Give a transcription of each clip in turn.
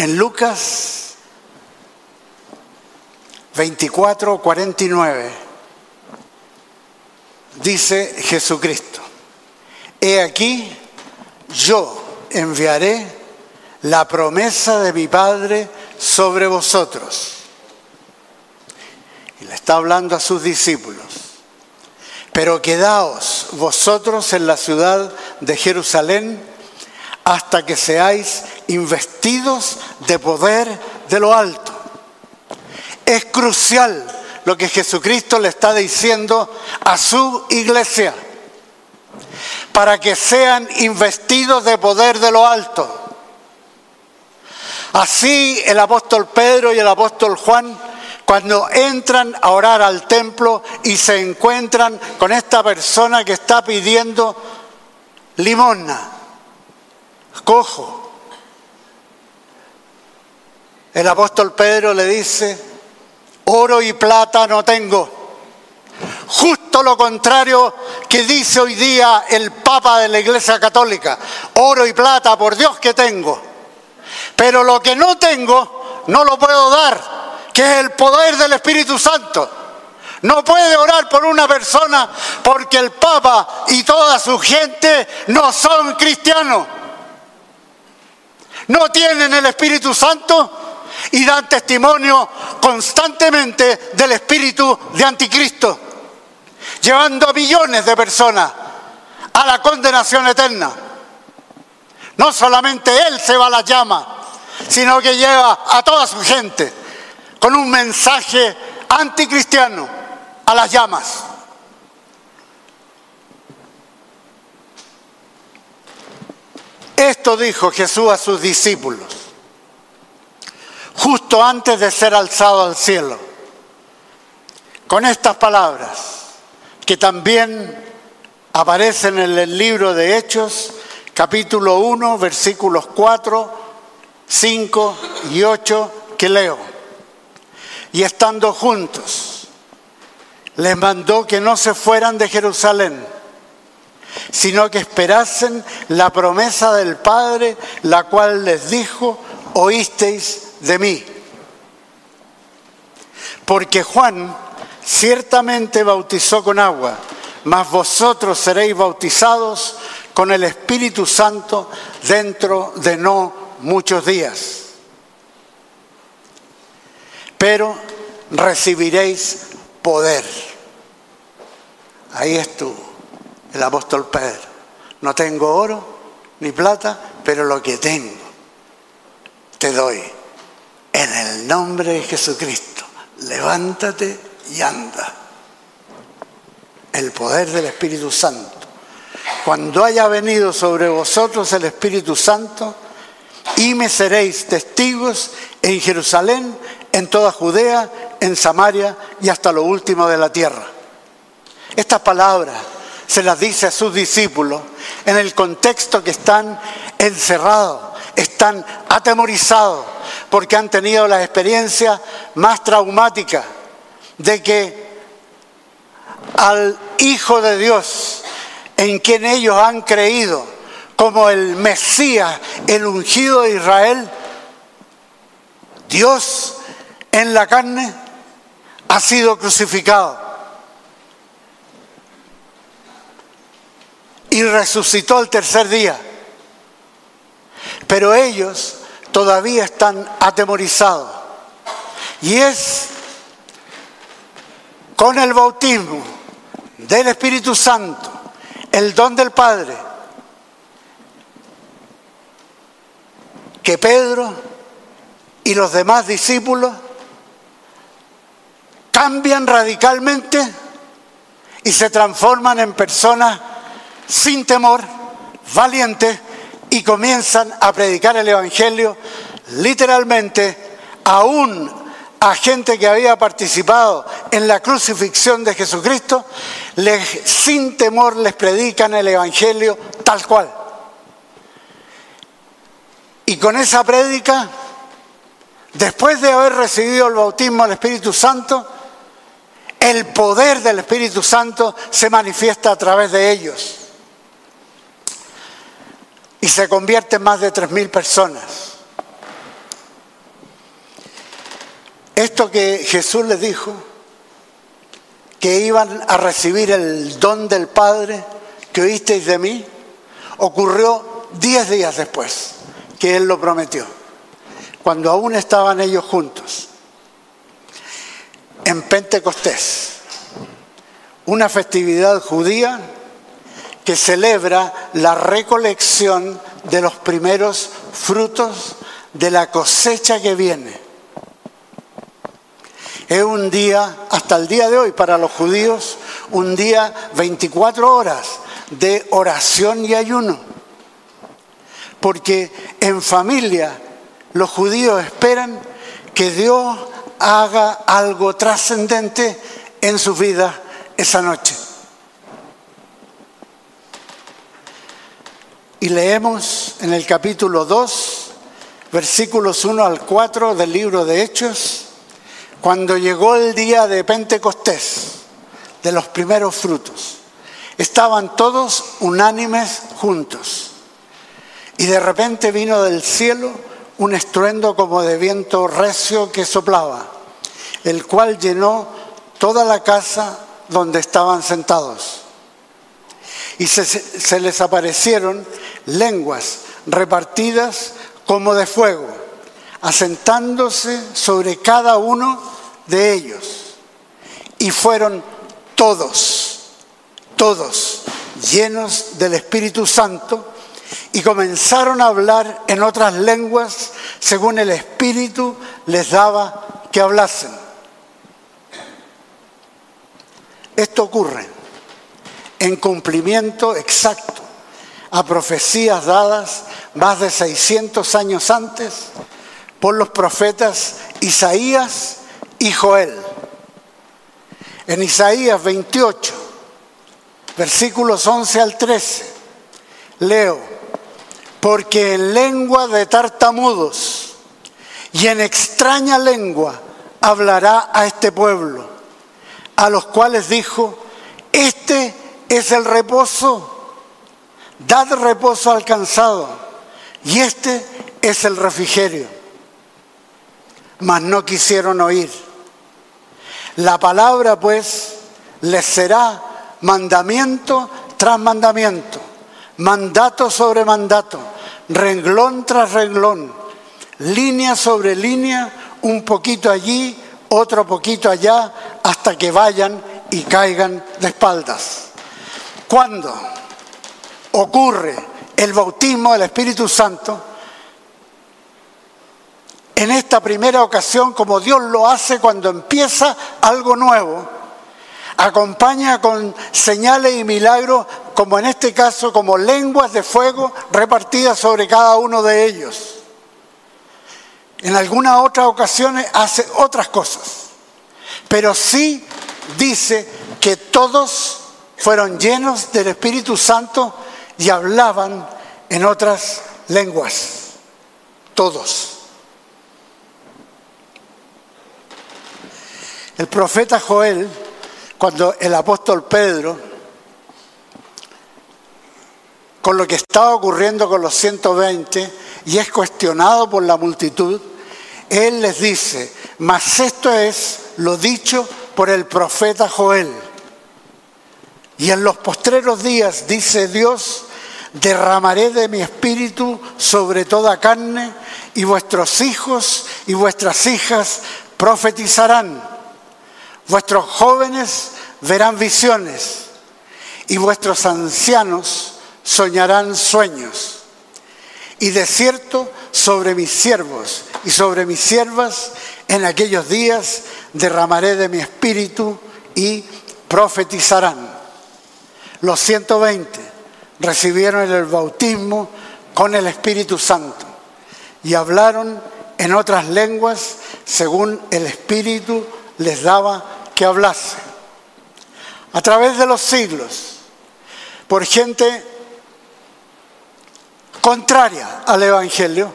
En Lucas 24, 49 dice Jesucristo, he aquí, yo enviaré la promesa de mi Padre sobre vosotros. Y le está hablando a sus discípulos. Pero quedaos vosotros en la ciudad de Jerusalén hasta que seáis investidos de poder de lo alto. Es crucial lo que Jesucristo le está diciendo a su iglesia, para que sean investidos de poder de lo alto. Así el apóstol Pedro y el apóstol Juan, cuando entran a orar al templo y se encuentran con esta persona que está pidiendo limosna, cojo, el apóstol Pedro le dice, oro y plata no tengo. Justo lo contrario que dice hoy día el Papa de la Iglesia Católica. Oro y plata, por Dios que tengo. Pero lo que no tengo, no lo puedo dar, que es el poder del Espíritu Santo. No puede orar por una persona porque el Papa y toda su gente no son cristianos. No tienen el Espíritu Santo y dan testimonio constantemente del espíritu de anticristo, llevando a millones de personas a la condenación eterna. No solamente él se va a la llama, sino que lleva a toda su gente con un mensaje anticristiano a las llamas. Esto dijo Jesús a sus discípulos justo antes de ser alzado al cielo. Con estas palabras, que también aparecen en el libro de Hechos, capítulo 1, versículos 4, 5 y 8, que leo. Y estando juntos, les mandó que no se fueran de Jerusalén, sino que esperasen la promesa del Padre, la cual les dijo, oísteis de mí. Porque Juan ciertamente bautizó con agua, mas vosotros seréis bautizados con el Espíritu Santo dentro de no muchos días. Pero recibiréis poder. Ahí estuvo el apóstol Pedro. No tengo oro ni plata, pero lo que tengo te doy en el nombre de Jesucristo, levántate y anda. El poder del Espíritu Santo. Cuando haya venido sobre vosotros el Espíritu Santo, y me seréis testigos en Jerusalén, en toda Judea, en Samaria y hasta lo último de la tierra. Estas palabras se las dice a sus discípulos en el contexto que están encerrados, están atemorizados, porque han tenido la experiencia más traumática de que al Hijo de Dios, en quien ellos han creído como el Mesías, el ungido de Israel, Dios en la carne ha sido crucificado y resucitó el tercer día. Pero ellos todavía están atemorizados. Y es con el bautismo del Espíritu Santo, el don del Padre, que Pedro y los demás discípulos cambian radicalmente y se transforman en personas sin temor, valientes, y comienzan a predicar el Evangelio literalmente aún a gente que había participado en la crucifixión de Jesucristo, sin temor les predican el Evangelio tal cual. Y con esa prédica, después de haber recibido el bautismo del Espíritu Santo, el poder del Espíritu Santo se manifiesta a través de ellos y se convierte en más de 3.000 personas. esto que Jesús les dijo, que iban a recibir el don del Padre que oísteis de mí, ocurrió diez días después que Él lo prometió, cuando aún estaban ellos juntos, en Pentecostés, una festividad judía que celebra la recolección de los primeros frutos de la cosecha que viene. Es un día, hasta el día de hoy, para los judíos, un día 24 horas de oración y ayuno. Porque en familia los judíos esperan que Dios haga algo trascendente en su vida esa noche. Y leemos en el capítulo 2, versículos 1 al 4 del libro de Hechos, cuando llegó el día de Pentecostés, de los primeros frutos, estaban todos unánimes juntos. Y de repente vino del cielo un estruendo como de viento recio que soplaba, el cual llenó toda la casa donde estaban sentados. Y se, se les aparecieron lenguas repartidas como de fuego, asentándose sobre cada uno de ellos. Y fueron todos, todos llenos del Espíritu Santo y comenzaron a hablar en otras lenguas según el Espíritu les daba que hablasen. Esto ocurre en cumplimiento exacto a profecías dadas más de 600 años antes por los profetas Isaías y Joel. En Isaías 28, versículos 11 al 13, leo, porque en lengua de tartamudos y en extraña lengua hablará a este pueblo, a los cuales dijo, este es el reposo Dad reposo al cansado, y este es el refrigerio. Mas no quisieron oír. La palabra, pues, les será mandamiento tras mandamiento, mandato sobre mandato, renglón tras renglón, línea sobre línea, un poquito allí, otro poquito allá, hasta que vayan y caigan de espaldas. ¿Cuándo? Ocurre el bautismo del Espíritu Santo, en esta primera ocasión, como Dios lo hace cuando empieza algo nuevo, acompaña con señales y milagros, como en este caso, como lenguas de fuego repartidas sobre cada uno de ellos. En algunas otras ocasiones hace otras cosas, pero sí dice que todos fueron llenos del Espíritu Santo y hablaban en otras lenguas, todos. El profeta Joel, cuando el apóstol Pedro, con lo que estaba ocurriendo con los 120, y es cuestionado por la multitud, él les dice, mas esto es lo dicho por el profeta Joel. Y en los postreros días, dice Dios, derramaré de mi espíritu sobre toda carne y vuestros hijos y vuestras hijas profetizarán. Vuestros jóvenes verán visiones y vuestros ancianos soñarán sueños. Y de cierto sobre mis siervos y sobre mis siervas en aquellos días derramaré de mi espíritu y profetizarán. Los 120 recibieron el bautismo con el Espíritu Santo y hablaron en otras lenguas según el Espíritu les daba que hablase. A través de los siglos, por gente contraria al Evangelio,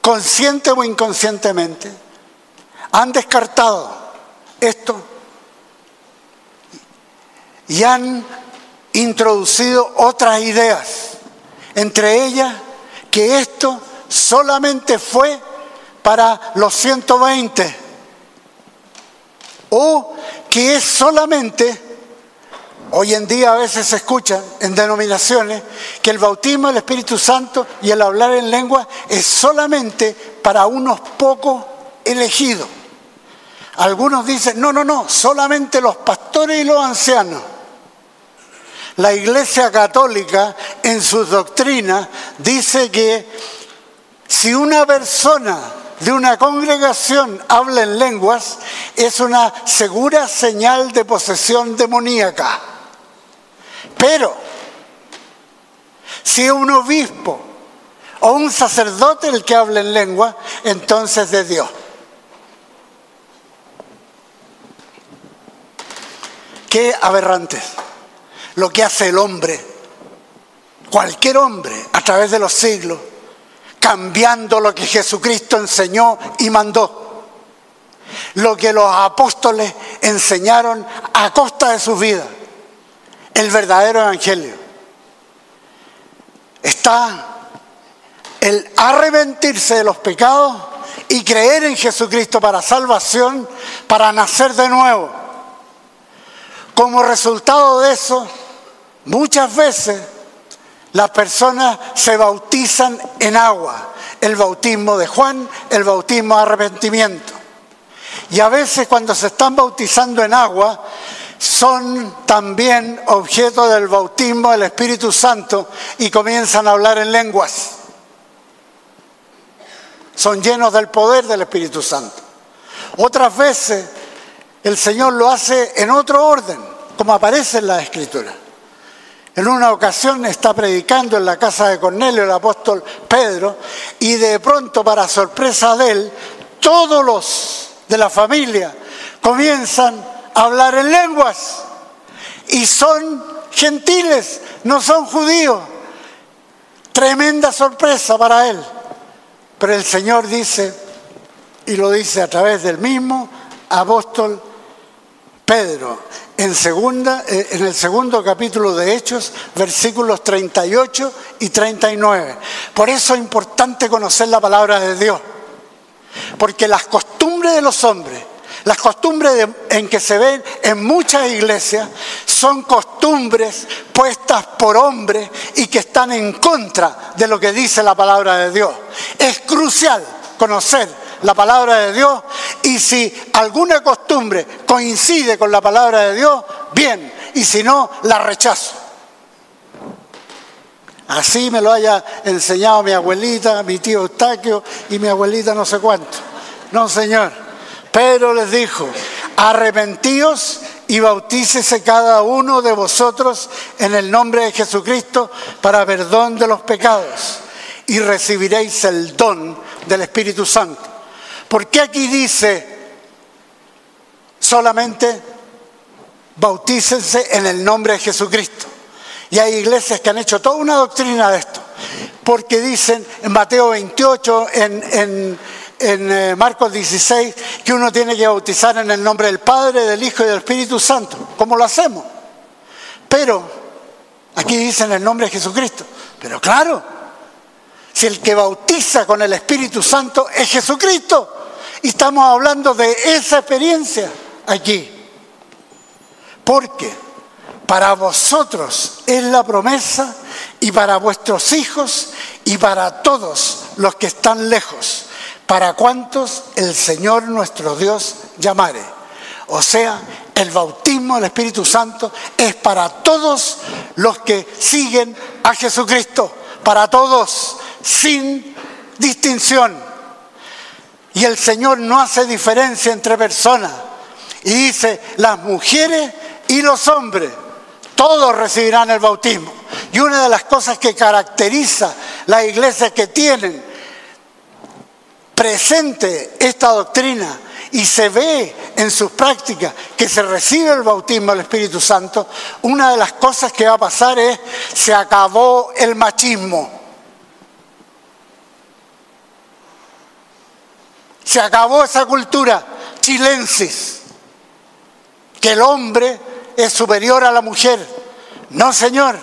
consciente o inconscientemente, han descartado esto y han introducido otras ideas, entre ellas que esto solamente fue para los 120 o que es solamente Hoy en día a veces se escucha en denominaciones que el bautismo del Espíritu Santo y el hablar en lengua es solamente para unos pocos elegidos. Algunos dicen, no, no, no, solamente los pastores y los ancianos. La Iglesia Católica en sus doctrinas dice que si una persona de una congregación habla en lenguas, es una segura señal de posesión demoníaca. Pero, si un obispo o un sacerdote el que habla en lengua, entonces de Dios. Qué aberrante lo que hace el hombre, cualquier hombre, a través de los siglos, cambiando lo que Jesucristo enseñó y mandó. Lo que los apóstoles enseñaron a costa de sus vidas el verdadero evangelio. Está el arrepentirse de los pecados y creer en Jesucristo para salvación, para nacer de nuevo. Como resultado de eso, muchas veces las personas se bautizan en agua. El bautismo de Juan, el bautismo de arrepentimiento. Y a veces cuando se están bautizando en agua, son también objeto del bautismo del Espíritu Santo y comienzan a hablar en lenguas. Son llenos del poder del Espíritu Santo. Otras veces el Señor lo hace en otro orden, como aparece en la Escritura. En una ocasión está predicando en la casa de Cornelio el apóstol Pedro y de pronto, para sorpresa de él, todos los de la familia comienzan hablar en lenguas y son gentiles, no son judíos. Tremenda sorpresa para él. Pero el Señor dice, y lo dice a través del mismo apóstol Pedro, en, segunda, eh, en el segundo capítulo de Hechos, versículos 38 y 39. Por eso es importante conocer la palabra de Dios, porque las costumbres de los hombres las costumbres en que se ven en muchas iglesias son costumbres puestas por hombres y que están en contra de lo que dice la palabra de Dios. Es crucial conocer la palabra de Dios y si alguna costumbre coincide con la palabra de Dios, bien, y si no, la rechazo. Así me lo haya enseñado mi abuelita, mi tío Eustaquio y mi abuelita no sé cuánto. No, Señor. Pedro les dijo, arrepentíos y bautícese cada uno de vosotros en el nombre de Jesucristo para perdón de los pecados y recibiréis el don del Espíritu Santo. ¿Por qué aquí dice solamente bautícense en el nombre de Jesucristo? Y hay iglesias que han hecho toda una doctrina de esto, porque dicen en Mateo 28, en, en en eh, Marcos 16 que uno tiene que bautizar en el nombre del Padre, del Hijo y del Espíritu Santo. ¿Cómo lo hacemos? Pero aquí dice en el nombre de Jesucristo. Pero claro, si el que bautiza con el Espíritu Santo es Jesucristo, y estamos hablando de esa experiencia aquí. Porque para vosotros es la promesa y para vuestros hijos y para todos los que están lejos para cuantos el Señor nuestro Dios llamare. O sea, el bautismo del Espíritu Santo es para todos los que siguen a Jesucristo, para todos, sin distinción. Y el Señor no hace diferencia entre personas. Y dice, las mujeres y los hombres, todos recibirán el bautismo. Y una de las cosas que caracteriza las iglesias que tienen presente esta doctrina y se ve en sus prácticas que se recibe el bautismo del Espíritu Santo, una de las cosas que va a pasar es, se acabó el machismo. Se acabó esa cultura chilensis, que el hombre es superior a la mujer. No, señor.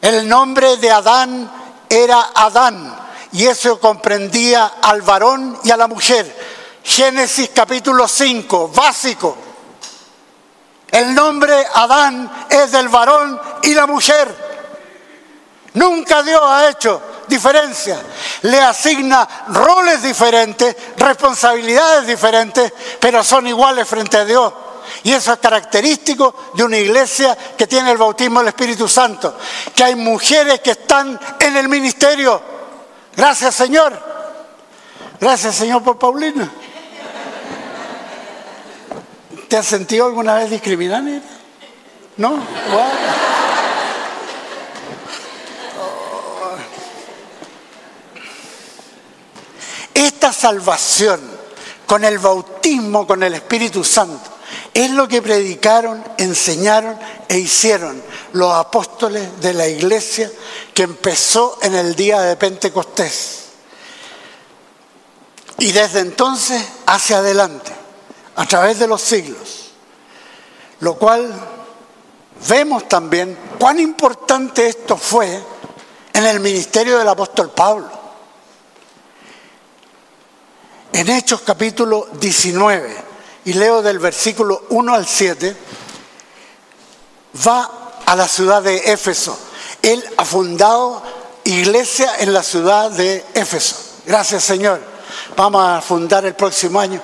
El nombre de Adán era Adán y eso comprendía al varón y a la mujer. Génesis capítulo 5, básico. El nombre Adán es del varón y la mujer. Nunca Dios ha hecho diferencia. Le asigna roles diferentes, responsabilidades diferentes, pero son iguales frente a Dios. Y eso es característico de una iglesia que tiene el bautismo del Espíritu Santo. Que hay mujeres que están en el ministerio. Gracias Señor. Gracias Señor por Paulina. ¿Te has sentido alguna vez discriminada? ¿No? Esta salvación con el bautismo, con el Espíritu Santo, es lo que predicaron, enseñaron e hicieron los apóstoles de la iglesia que empezó en el día de Pentecostés. Y desde entonces hacia adelante, a través de los siglos. Lo cual vemos también cuán importante esto fue en el ministerio del apóstol Pablo. En Hechos capítulo 19, y leo del versículo 1 al 7, va a la ciudad de Éfeso. Él ha fundado iglesia en la ciudad de Éfeso. Gracias Señor. Vamos a fundar el próximo año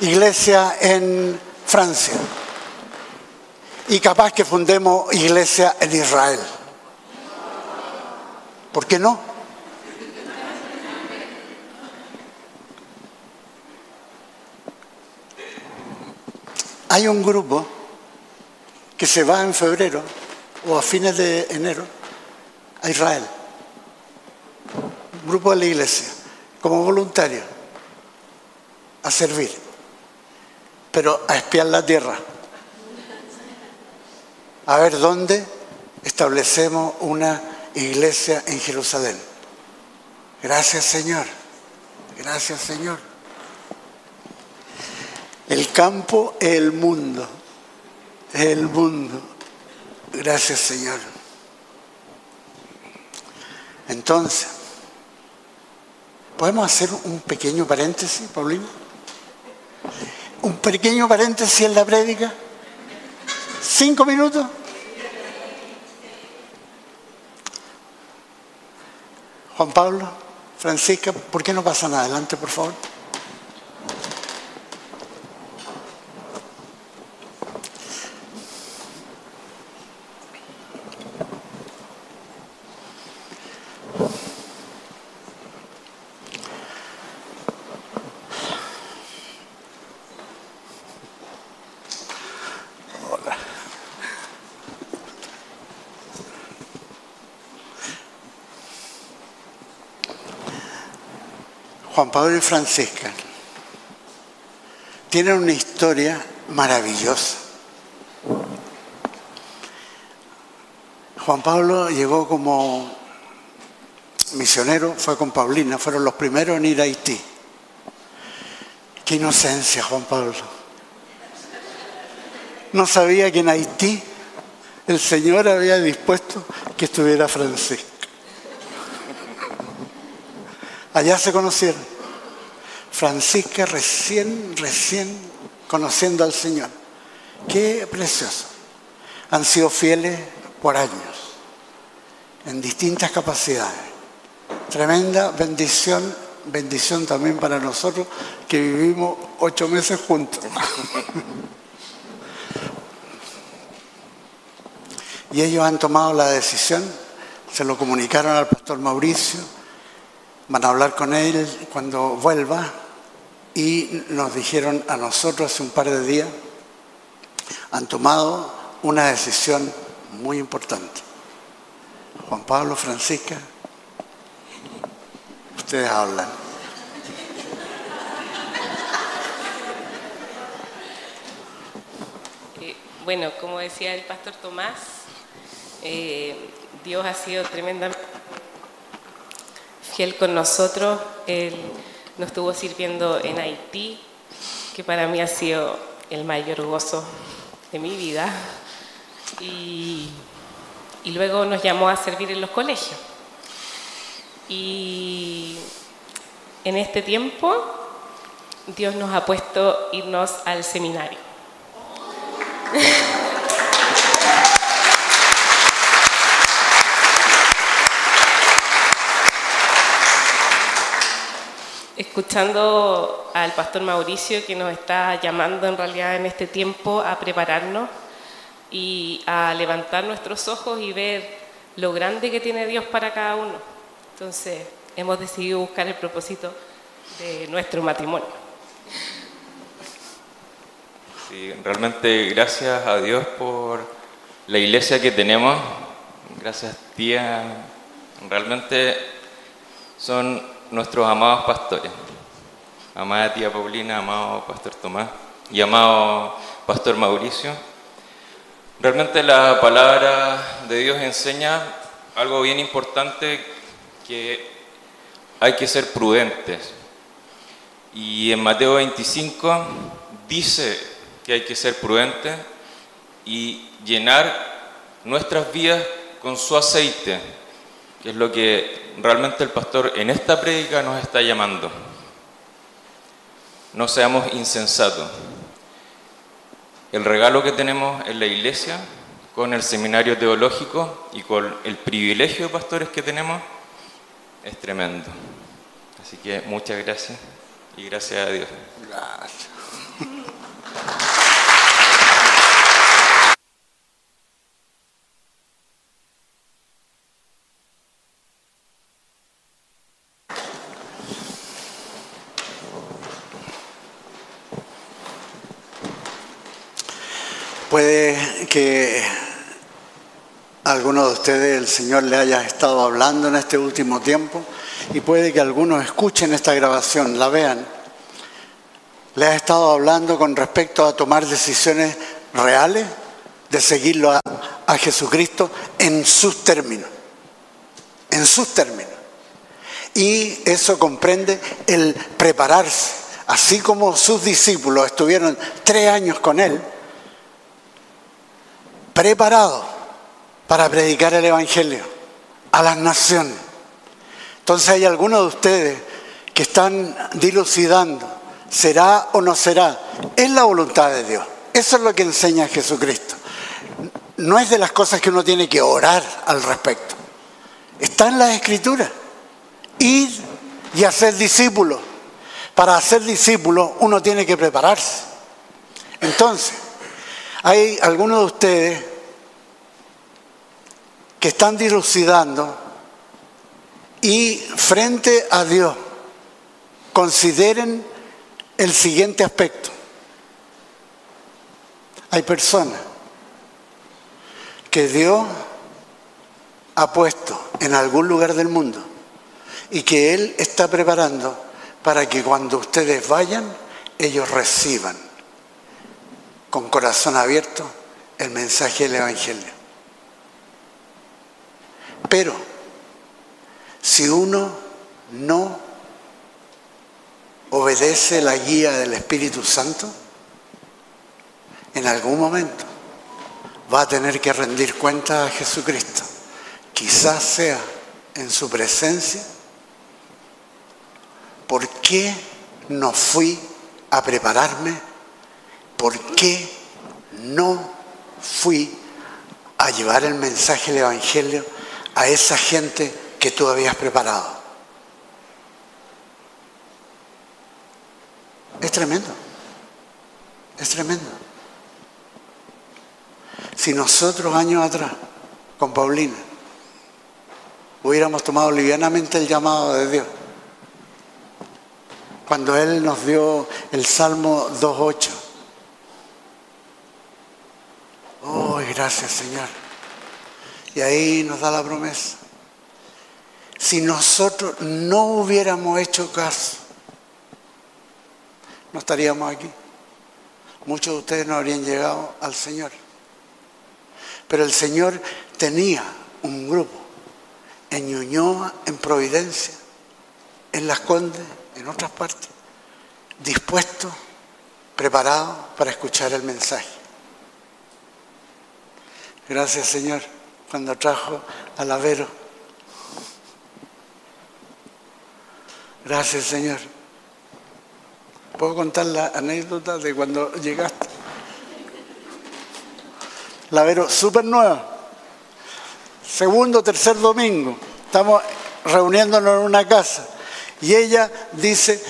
iglesia en Francia. Y capaz que fundemos iglesia en Israel. ¿Por qué no? Hay un grupo que se va en febrero o a fines de enero a Israel. Un grupo de la iglesia, como voluntario, a servir, pero a espiar la tierra. A ver dónde establecemos una iglesia en Jerusalén. Gracias Señor. Gracias Señor. El campo es el mundo. El mundo. Gracias Señor. Entonces, ¿podemos hacer un pequeño paréntesis, Paulino? Un pequeño paréntesis en la prédica. ¿Cinco minutos? Juan Pablo, Francisca, ¿por qué no pasan adelante, por favor? Juan Pablo y Francisca tienen una historia maravillosa. Juan Pablo llegó como misionero, fue con Paulina, fueron los primeros en ir a Haití. Qué inocencia, Juan Pablo. No sabía que en Haití el Señor había dispuesto que estuviera Francisco. Allá se conocieron. Francisca recién, recién conociendo al Señor. Qué precioso. Han sido fieles por años, en distintas capacidades. Tremenda bendición, bendición también para nosotros que vivimos ocho meses juntos. y ellos han tomado la decisión, se lo comunicaron al pastor Mauricio, van a hablar con él cuando vuelva y nos dijeron a nosotros hace un par de días, han tomado una decisión muy importante. Juan Pablo, Francisca, ustedes hablan. Eh, bueno, como decía el pastor Tomás, eh, Dios ha sido tremendamente fiel con nosotros. Él nos estuvo sirviendo en Haití, que para mí ha sido el mayor gozo de mi vida. Y, luego nos llamó a servir en los colegios. Y en este tiempo Dios nos ha puesto irnos al seminario. Escuchando al pastor Mauricio que nos está llamando en realidad en este tiempo a prepararnos y a levantar nuestros ojos y ver lo grande que tiene Dios para cada uno. Entonces, hemos decidido buscar el propósito de nuestro matrimonio. Realmente gracias a Dios por la iglesia que tenemos. Gracias tía. Realmente son nuestros amados pastores. Amada tía Paulina, amado pastor Tomás y amado pastor Mauricio. Realmente la palabra de Dios enseña algo bien importante que hay que ser prudentes. Y en Mateo 25 dice que hay que ser prudentes y llenar nuestras vidas con su aceite, que es lo que realmente el pastor en esta prédica nos está llamando. No seamos insensatos. El regalo que tenemos en la iglesia, con el seminario teológico y con el privilegio de pastores que tenemos, es tremendo. Así que muchas gracias y gracias a Dios. Gracias. Puede que alguno de ustedes el Señor le haya estado hablando en este último tiempo y puede que algunos escuchen esta grabación, la vean. Le ha estado hablando con respecto a tomar decisiones reales, de seguirlo a, a Jesucristo en sus términos, en sus términos. Y eso comprende el prepararse, así como sus discípulos estuvieron tres años con él, preparados para predicar el Evangelio a las naciones. Entonces hay algunos de ustedes que están dilucidando, ¿será o no será? Es la voluntad de Dios. Eso es lo que enseña Jesucristo. No es de las cosas que uno tiene que orar al respecto. Está en las escrituras. Ir y hacer discípulos. Para hacer discípulos uno tiene que prepararse. Entonces, hay algunos de ustedes que están dilucidando y frente a Dios consideren el siguiente aspecto. Hay personas que Dios ha puesto en algún lugar del mundo y que Él está preparando para que cuando ustedes vayan, ellos reciban con corazón abierto el mensaje del Evangelio. Pero si uno no obedece la guía del Espíritu Santo, en algún momento va a tener que rendir cuenta a Jesucristo. Quizás sea en su presencia. ¿Por qué no fui a prepararme? ¿Por qué no fui a llevar el mensaje del Evangelio a esa gente que tú habías preparado? Es tremendo. Es tremendo. Si nosotros años atrás, con Paulina, hubiéramos tomado livianamente el llamado de Dios, cuando Él nos dio el Salmo 2.8, oh, gracias Señor. Y ahí nos da la promesa. Si nosotros no hubiéramos hecho caso, no estaríamos aquí. Muchos de ustedes no habrían llegado al Señor. Pero el Señor tenía un grupo en Ñuñoa, en Providencia, en Las Condes, en otras partes, dispuesto, preparado para escuchar el mensaje. Gracias Señor cuando trajo al Avero. Gracias Señor ¿Puedo contar la anécdota de cuando llegaste? La súper nueva. Segundo, tercer domingo. Estamos reuniéndonos en una casa. Y ella dice,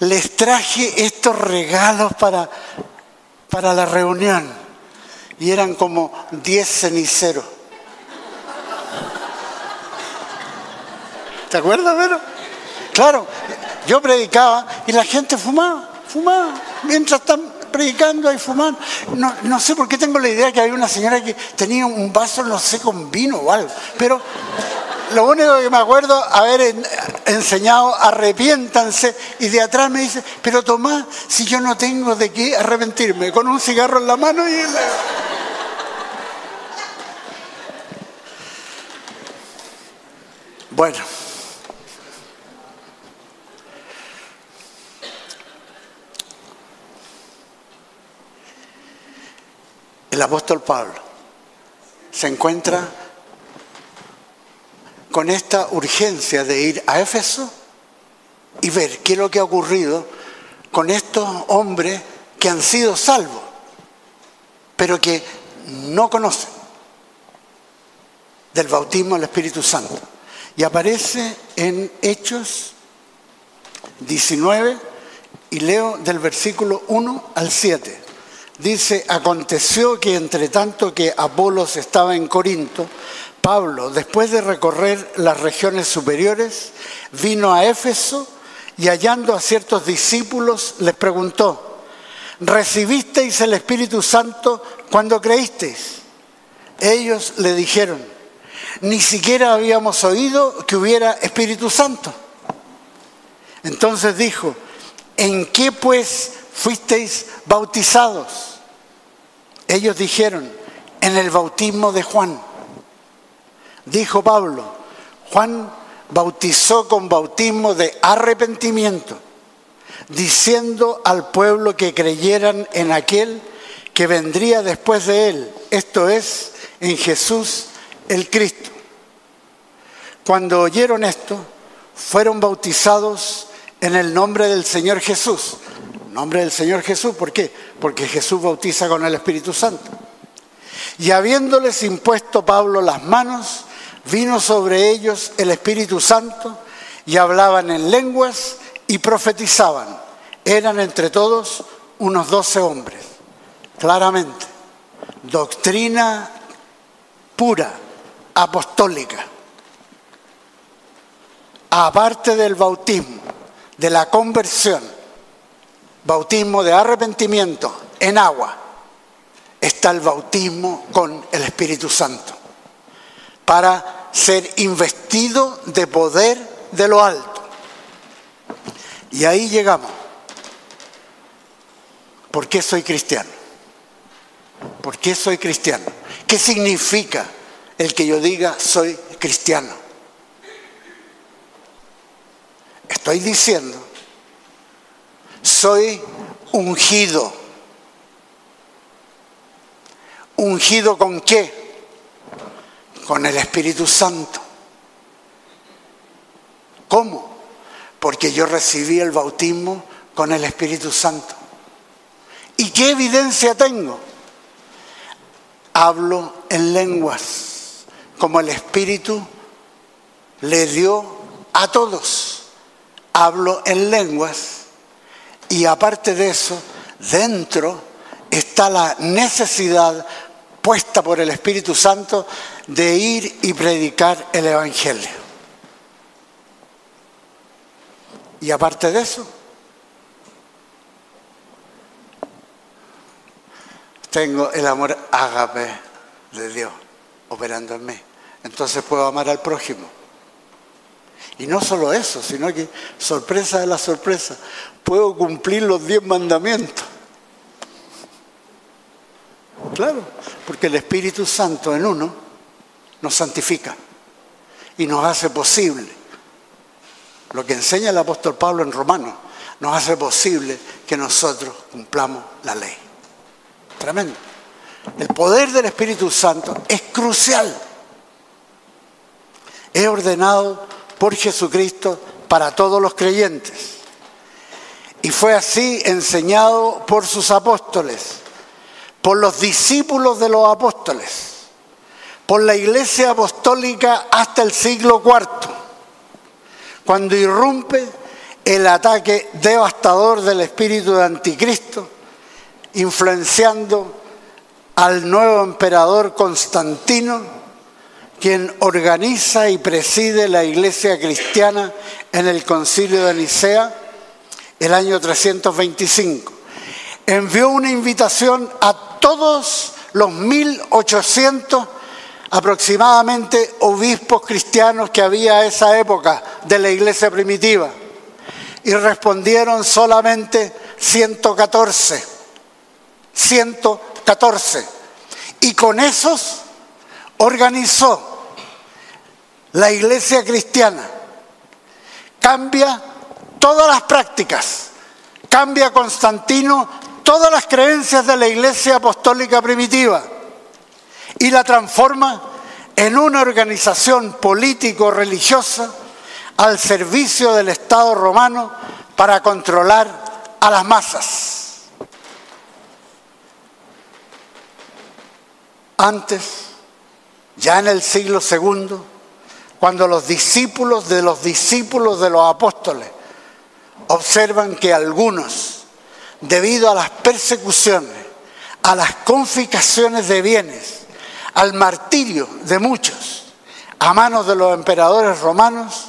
les traje estos regalos para, para la reunión. Y eran como 10 ceniceros. ¿Te acuerdas, Vero? Claro, yo predicaba y la gente fumaba, fumaba. Mientras están predicando y fumando. No, sé por qué tengo la idea que había una señora que tenía un vaso, no sé, con vino o algo. Pero lo único que me acuerdo haber enseñado, arrepiéntanse, y de atrás me dice, pero Tomás, si yo no tengo de qué arrepentirme, con un cigarro en la mano y... Bueno. El apóstol Pablo se encuentra con esta urgencia de ir a Éfeso y ver qué es lo que ha ocurrido con estos hombres que han sido salvos, pero que no conocen del bautismo del Espíritu Santo. Y aparece en Hechos 19 y leo del versículo 1 al 7. Dice, aconteció que entre tanto que Apolos estaba en Corinto, Pablo, después de recorrer las regiones superiores, vino a Éfeso y hallando a ciertos discípulos les preguntó, ¿recibisteis el Espíritu Santo cuando creísteis? Ellos le dijeron, ni siquiera habíamos oído que hubiera Espíritu Santo. Entonces dijo, ¿en qué pues fuisteis bautizados? Ellos dijeron, en el bautismo de Juan. Dijo Pablo, Juan bautizó con bautismo de arrepentimiento, diciendo al pueblo que creyeran en aquel que vendría después de él, esto es, en Jesús el Cristo. Cuando oyeron esto, fueron bautizados en el nombre del Señor Jesús. Nombre del Señor Jesús, ¿por qué? Porque Jesús bautiza con el Espíritu Santo. Y habiéndoles impuesto Pablo las manos, vino sobre ellos el Espíritu Santo y hablaban en lenguas y profetizaban. Eran entre todos unos doce hombres. Claramente, doctrina pura, apostólica. Aparte del bautismo, de la conversión, bautismo de arrepentimiento en agua, está el bautismo con el Espíritu Santo. Para ser investido de poder de lo alto. Y ahí llegamos. ¿Por qué soy cristiano? ¿Por qué soy cristiano? ¿Qué significa el que yo diga soy cristiano? Estoy diciendo, soy ungido. ¿Ungido con qué? con el Espíritu Santo. ¿Cómo? Porque yo recibí el bautismo con el Espíritu Santo. ¿Y qué evidencia tengo? Hablo en lenguas, como el Espíritu le dio a todos. Hablo en lenguas y aparte de eso, dentro está la necesidad puesta por el Espíritu Santo de ir y predicar el Evangelio. Y aparte de eso, tengo el amor ágape de Dios operando en mí. Entonces puedo amar al prójimo. Y no solo eso, sino que, sorpresa de la sorpresa, puedo cumplir los diez mandamientos. Claro, porque el Espíritu Santo en uno nos santifica y nos hace posible lo que enseña el apóstol Pablo en Romanos, nos hace posible que nosotros cumplamos la ley. Tremendo. El poder del Espíritu Santo es crucial. Es ordenado por Jesucristo para todos los creyentes. y fue así enseñado por sus apóstoles, por los discípulos de los apóstoles, por la iglesia apostólica hasta el siglo IV, cuando irrumpe el ataque devastador del espíritu de anticristo, influenciando al nuevo emperador Constantino, quien organiza y preside la iglesia cristiana en el concilio de Nicea el año 325. Envió una invitación a todos los 1800 aproximadamente obispos cristianos que había a esa época de la iglesia primitiva y respondieron solamente 114. 114. Y con esos organizó la iglesia cristiana. Cambia todas las prácticas, cambia Constantino todas las creencias de la iglesia apostólica primitiva y la transforma en una organización político-religiosa al servicio del Estado romano para controlar a las masas. Antes, ya en el siglo segundo, cuando los discípulos de los discípulos de los apóstoles observan que algunos, debido a las persecuciones, a las confiscaciones de bienes, al martirio de muchos, a manos de los emperadores romanos,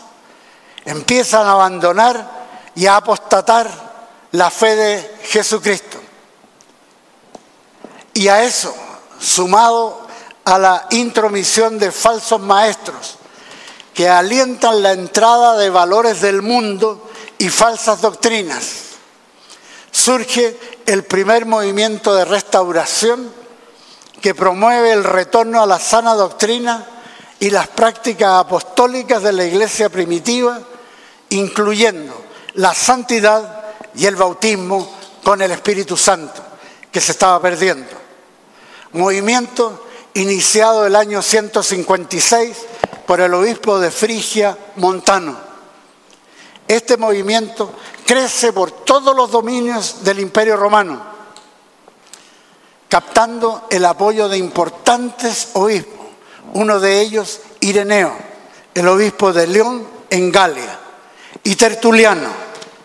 empiezan a abandonar y a apostatar la fe de Jesucristo. Y a eso, sumado a la intromisión de falsos maestros que alientan la entrada de valores del mundo y falsas doctrinas, surge el primer movimiento de restauración que promueve el retorno a la sana doctrina y las prácticas apostólicas de la iglesia primitiva, incluyendo la santidad y el bautismo con el Espíritu Santo, que se estaba perdiendo. Movimiento iniciado el año 156 por el obispo de Frigia Montano. Este movimiento crece por todos los dominios del Imperio Romano, captando el apoyo de importantes obispos, uno de ellos Ireneo, el obispo de León en Galia, y Tertuliano,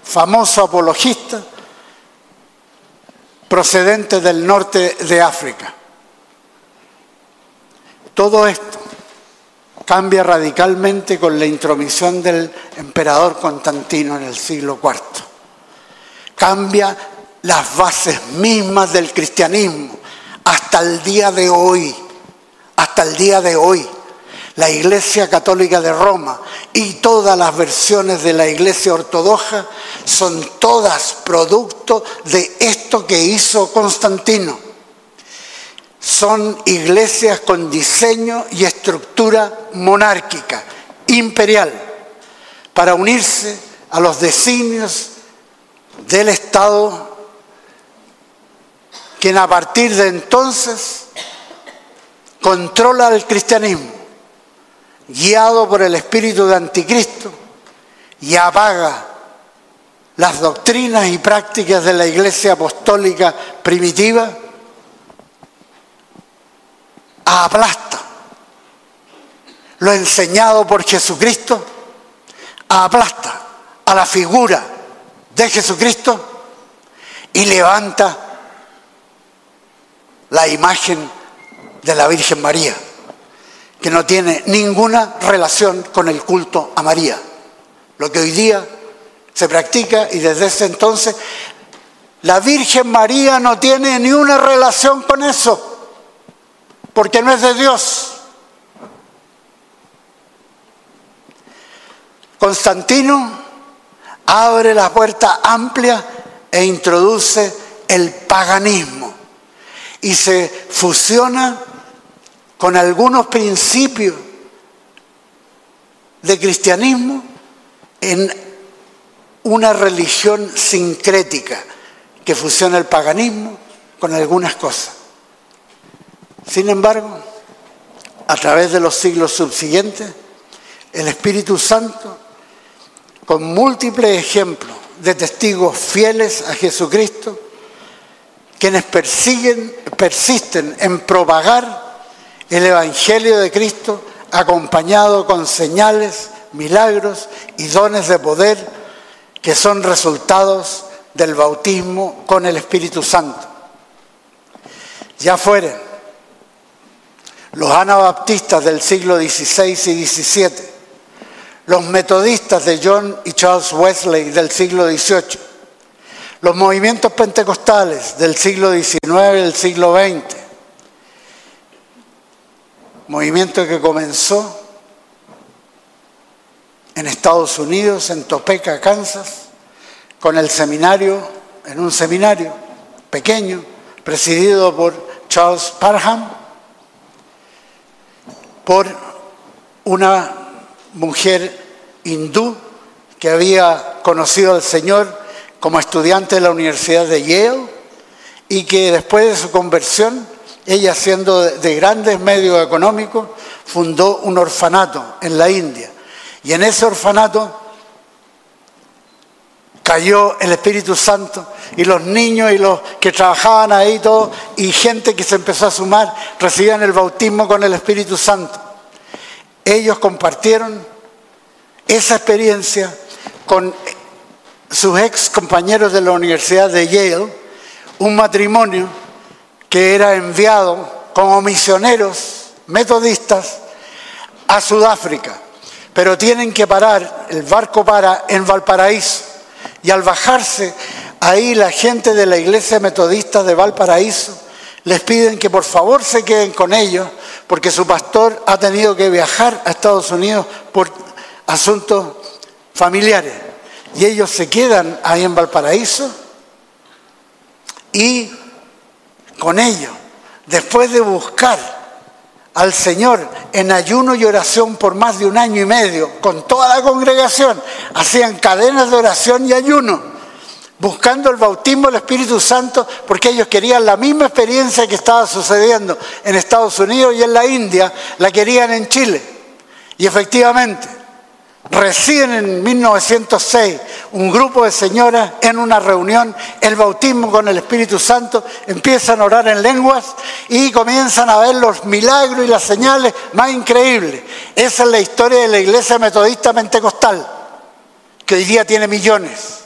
famoso apologista procedente del norte de África. Todo esto cambia radicalmente con la intromisión del emperador Constantino en el siglo IV. Cambia las bases mismas del cristianismo hasta el día de hoy, hasta el día de hoy. La Iglesia Católica de Roma y todas las versiones de la Iglesia Ortodoxa son todas producto de esto que hizo Constantino. Son iglesias con diseño y estructura monárquica, imperial, para unirse a los designios del Estado, quien a partir de entonces controla el cristianismo, guiado por el espíritu de anticristo, y apaga las doctrinas y prácticas de la iglesia apostólica primitiva aplasta lo enseñado por Jesucristo, aplasta a la figura de Jesucristo y levanta la imagen de la Virgen María, que no tiene ninguna relación con el culto a María. Lo que hoy día se practica y desde ese entonces la Virgen María no tiene ni una relación con eso porque no es de Dios. Constantino abre la puerta amplia e introduce el paganismo y se fusiona con algunos principios de cristianismo en una religión sincrética que fusiona el paganismo con algunas cosas. Sin embargo, a través de los siglos subsiguientes, el Espíritu Santo, con múltiples ejemplos de testigos fieles a Jesucristo, quienes persiguen, persisten en propagar el Evangelio de Cristo acompañado con señales, milagros y dones de poder que son resultados del bautismo con el Espíritu Santo. Ya fueren los anabaptistas del siglo XVI y XVII, los metodistas de John y Charles Wesley del siglo XVIII, los movimientos pentecostales del siglo XIX y del siglo XX, movimiento que comenzó en Estados Unidos, en Topeka, Kansas, con el seminario, en un seminario pequeño, presidido por Charles Parham, por una mujer hindú que había conocido al Señor como estudiante de la Universidad de Yale y que después de su conversión, ella siendo de grandes medios económicos, fundó un orfanato en la India. Y en ese orfanato cayó el Espíritu Santo y los niños y los que trabajaban ahí todo y gente que se empezó a sumar recibían el bautismo con el Espíritu Santo. Ellos compartieron esa experiencia con sus ex compañeros de la Universidad de Yale, un matrimonio que era enviado como misioneros metodistas a Sudáfrica, pero tienen que parar, el barco para en Valparaíso, y al bajarse ahí la gente de la iglesia metodista de Valparaíso les piden que por favor se queden con ellos, porque su pastor ha tenido que viajar a Estados Unidos por asuntos familiares. Y ellos se quedan ahí en Valparaíso y con ellos, después de buscar al Señor en ayuno y oración por más de un año y medio, con toda la congregación, hacían cadenas de oración y ayuno, buscando el bautismo del Espíritu Santo, porque ellos querían la misma experiencia que estaba sucediendo en Estados Unidos y en la India, la querían en Chile. Y efectivamente, Reciben en 1906 un grupo de señoras en una reunión, el bautismo con el Espíritu Santo, empiezan a orar en lenguas y comienzan a ver los milagros y las señales más increíbles. Esa es la historia de la iglesia metodista pentecostal, que hoy día tiene millones,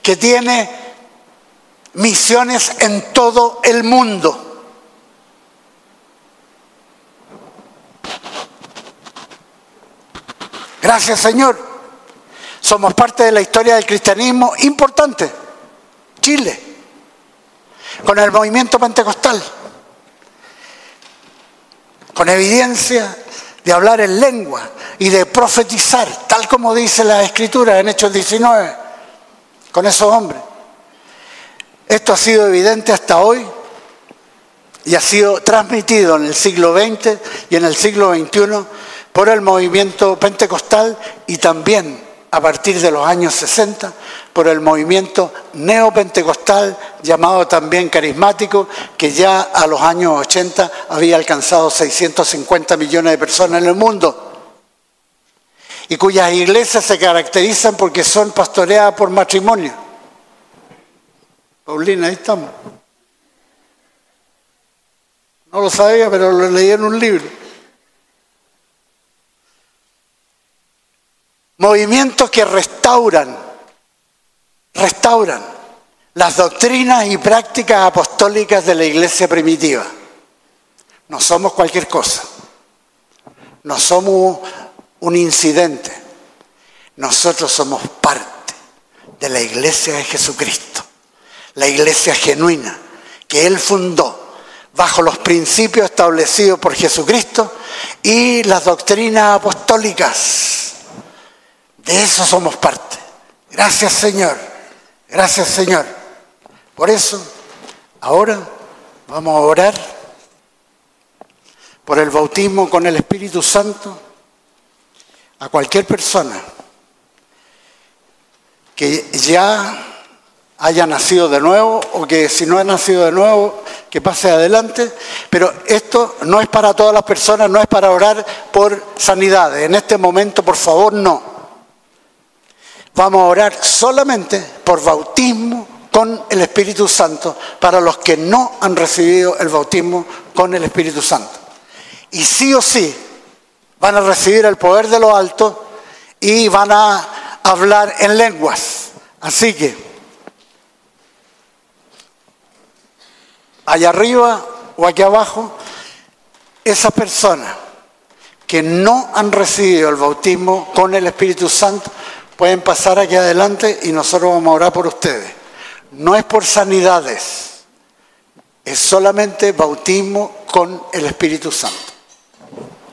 que tiene misiones en todo el mundo. Gracias Señor. Somos parte de la historia del cristianismo importante. Chile, con el movimiento pentecostal, con evidencia de hablar en lengua y de profetizar, tal como dice la escritura en Hechos 19, con esos hombres. Esto ha sido evidente hasta hoy y ha sido transmitido en el siglo XX y en el siglo XXI por el movimiento pentecostal y también a partir de los años 60 por el movimiento neopentecostal llamado también carismático que ya a los años 80 había alcanzado 650 millones de personas en el mundo y cuyas iglesias se caracterizan porque son pastoreadas por matrimonio. Paulina, ahí estamos. No lo sabía, pero lo leí en un libro. Movimientos que restauran, restauran las doctrinas y prácticas apostólicas de la iglesia primitiva. No somos cualquier cosa, no somos un incidente, nosotros somos parte de la iglesia de Jesucristo, la iglesia genuina que Él fundó bajo los principios establecidos por Jesucristo y las doctrinas apostólicas de eso somos parte. Gracias Señor. Gracias Señor. Por eso, ahora vamos a orar por el bautismo con el Espíritu Santo a cualquier persona que ya haya nacido de nuevo o que si no ha nacido de nuevo, que pase adelante. Pero esto no es para todas las personas, no es para orar por sanidad. En este momento, por favor, no. Vamos a orar solamente por bautismo con el Espíritu Santo para los que no han recibido el bautismo con el Espíritu Santo. Y sí o sí van a recibir el poder de lo alto y van a hablar en lenguas. Así que, allá arriba o aquí abajo, esas personas que no han recibido el bautismo con el Espíritu Santo pueden pasar aquí adelante y nosotros vamos a orar por ustedes. No es por sanidades, es solamente bautismo con el Espíritu Santo.